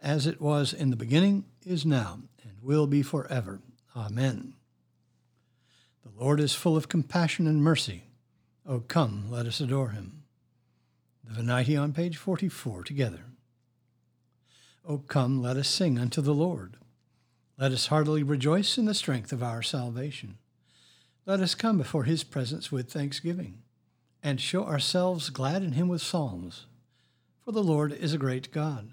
as it was in the beginning, is now, and will be forever. Amen. The Lord is full of compassion and mercy. O come, let us adore him. The Venite on page 44 together. O come, let us sing unto the Lord. Let us heartily rejoice in the strength of our salvation. Let us come before his presence with thanksgiving, and show ourselves glad in him with psalms. For the Lord is a great God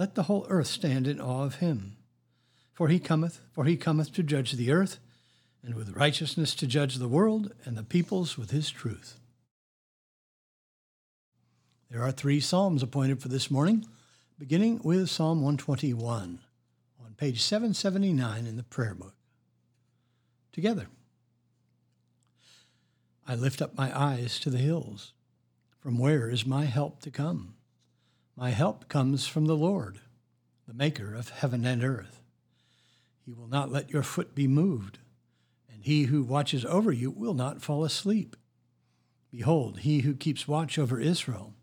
Let the whole earth stand in awe of him. For he cometh, for he cometh to judge the earth, and with righteousness to judge the world, and the peoples with his truth. There are three psalms appointed for this morning, beginning with Psalm 121 on page 779 in the prayer book. Together. I lift up my eyes to the hills. From where is my help to come? My help comes from the Lord, the maker of heaven and earth. He will not let your foot be moved, and he who watches over you will not fall asleep. Behold, he who keeps watch over Israel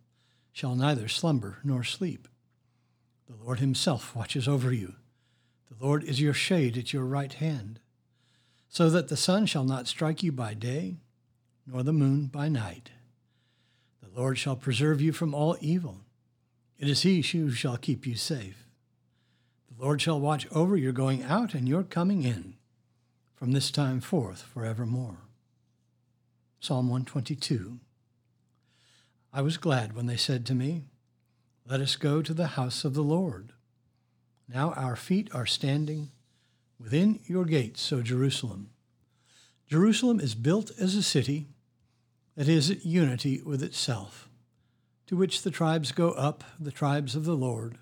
shall neither slumber nor sleep. The Lord himself watches over you. The Lord is your shade at your right hand, so that the sun shall not strike you by day, nor the moon by night. The Lord shall preserve you from all evil. It is he who shall keep you safe. The Lord shall watch over your going out and your coming in from this time forth forevermore. Psalm 122. I was glad when they said to me, Let us go to the house of the Lord. Now our feet are standing within your gates, O Jerusalem. Jerusalem is built as a city that is at unity with itself to which the tribes go up, the tribes of the Lord,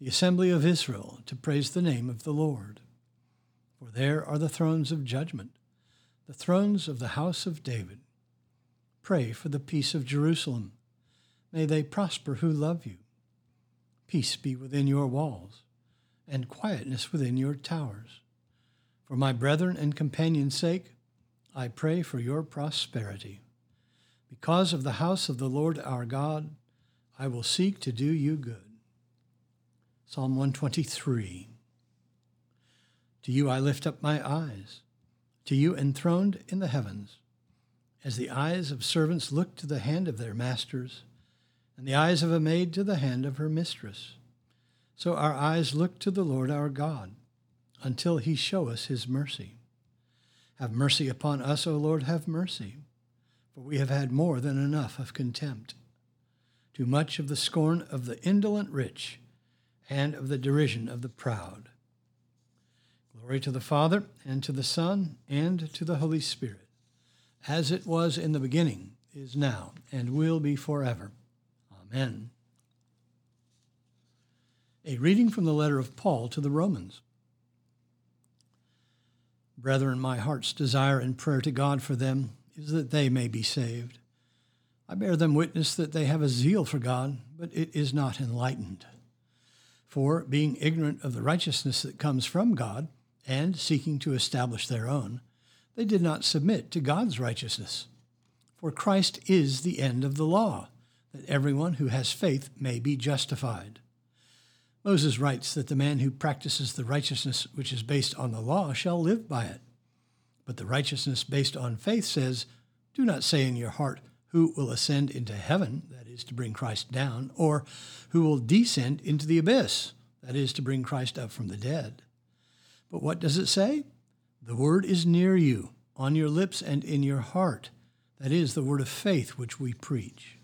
the assembly of Israel, to praise the name of the Lord. For there are the thrones of judgment, the thrones of the house of David. Pray for the peace of Jerusalem. May they prosper who love you. Peace be within your walls, and quietness within your towers. For my brethren and companions' sake, I pray for your prosperity. Because of the house of the Lord our God, I will seek to do you good. Psalm 123. To you I lift up my eyes, to you enthroned in the heavens. As the eyes of servants look to the hand of their masters, and the eyes of a maid to the hand of her mistress, so our eyes look to the Lord our God, until he show us his mercy. Have mercy upon us, O Lord, have mercy for we have had more than enough of contempt, too much of the scorn of the indolent rich, and of the derision of the proud. Glory to the Father, and to the Son, and to the Holy Spirit, as it was in the beginning, is now, and will be forever. Amen. A reading from the letter of Paul to the Romans. Brethren, my heart's desire and prayer to God for them is that they may be saved. I bear them witness that they have a zeal for God, but it is not enlightened. For, being ignorant of the righteousness that comes from God, and seeking to establish their own, they did not submit to God's righteousness. For Christ is the end of the law, that everyone who has faith may be justified. Moses writes that the man who practices the righteousness which is based on the law shall live by it. But the righteousness based on faith says, Do not say in your heart, Who will ascend into heaven, that is, to bring Christ down, or Who will descend into the abyss, that is, to bring Christ up from the dead. But what does it say? The word is near you, on your lips and in your heart. That is the word of faith which we preach.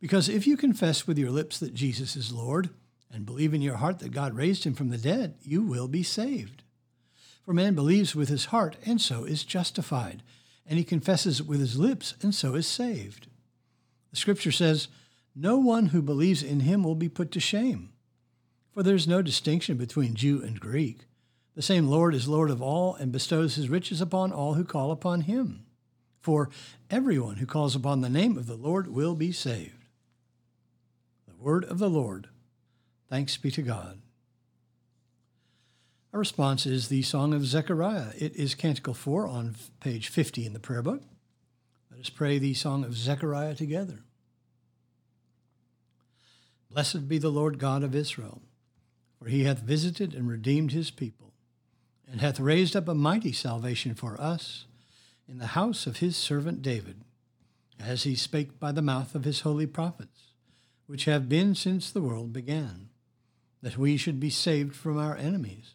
Because if you confess with your lips that Jesus is Lord, and believe in your heart that God raised him from the dead, you will be saved. For man believes with his heart, and so is justified, and he confesses with his lips, and so is saved. The scripture says, No one who believes in him will be put to shame. For there is no distinction between Jew and Greek. The same Lord is Lord of all and bestows his riches upon all who call upon him. For everyone who calls upon the name of the Lord will be saved. The word of the Lord. Thanks be to God. Our response is the Song of Zechariah. It is Canticle 4 on page 50 in the prayer book. Let us pray the Song of Zechariah together. Blessed be the Lord God of Israel, for he hath visited and redeemed his people and hath raised up a mighty salvation for us in the house of his servant David, as he spake by the mouth of his holy prophets, which have been since the world began, that we should be saved from our enemies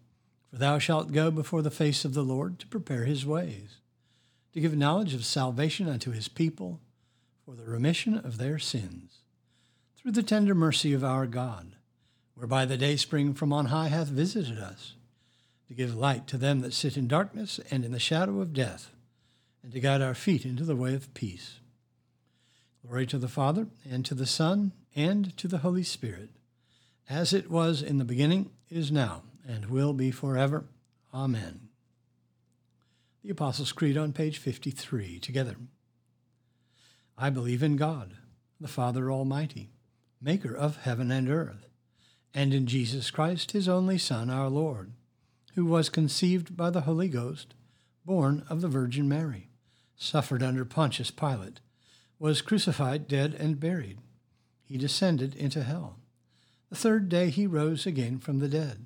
for thou shalt go before the face of the Lord to prepare his ways, to give knowledge of salvation unto his people, for the remission of their sins, through the tender mercy of our God, whereby the dayspring from on high hath visited us to give light to them that sit in darkness and in the shadow of death, and to guide our feet into the way of peace. Glory to the Father, and to the Son, and to the Holy Spirit, as it was in the beginning, is now, and will be forever. Amen. The Apostles' Creed on page 53, together. I believe in God, the Father Almighty, maker of heaven and earth, and in Jesus Christ, his only Son, our Lord who was conceived by the Holy Ghost, born of the Virgin Mary, suffered under Pontius Pilate, was crucified, dead, and buried. He descended into hell. The third day he rose again from the dead.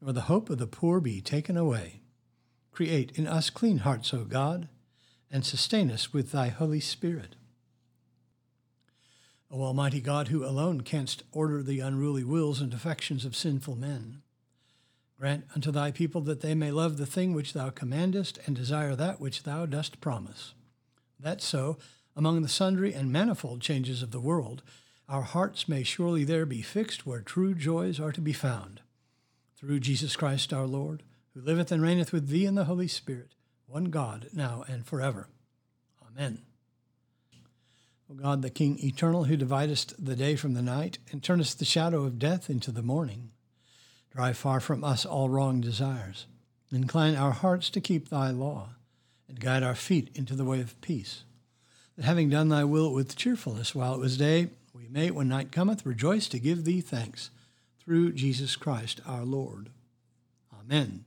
nor the hope of the poor be taken away. Create in us clean hearts, O God, and sustain us with thy Holy Spirit. O Almighty God, who alone canst order the unruly wills and affections of sinful men, grant unto thy people that they may love the thing which thou commandest and desire that which thou dost promise. That so, among the sundry and manifold changes of the world, our hearts may surely there be fixed where true joys are to be found. Through Jesus Christ our Lord, who liveth and reigneth with thee in the Holy Spirit, one God, now and forever. Amen. O God, the King eternal, who dividest the day from the night, and turnest the shadow of death into the morning, drive far from us all wrong desires, Incline our hearts to keep thy law, and guide our feet into the way of peace. That having done thy will with cheerfulness while it was day, we may, when night cometh, rejoice to give thee thanks. Through Jesus Christ our Lord. Amen.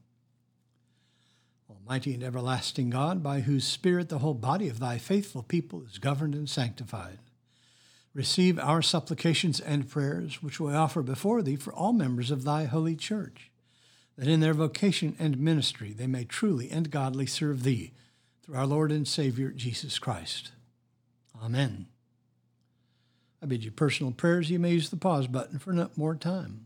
Almighty and everlasting God, by whose Spirit the whole body of thy faithful people is governed and sanctified, receive our supplications and prayers, which we offer before thee for all members of thy holy church, that in their vocation and ministry they may truly and godly serve thee, through our Lord and Savior Jesus Christ. Amen. I bid you personal prayers. You may use the pause button for more time.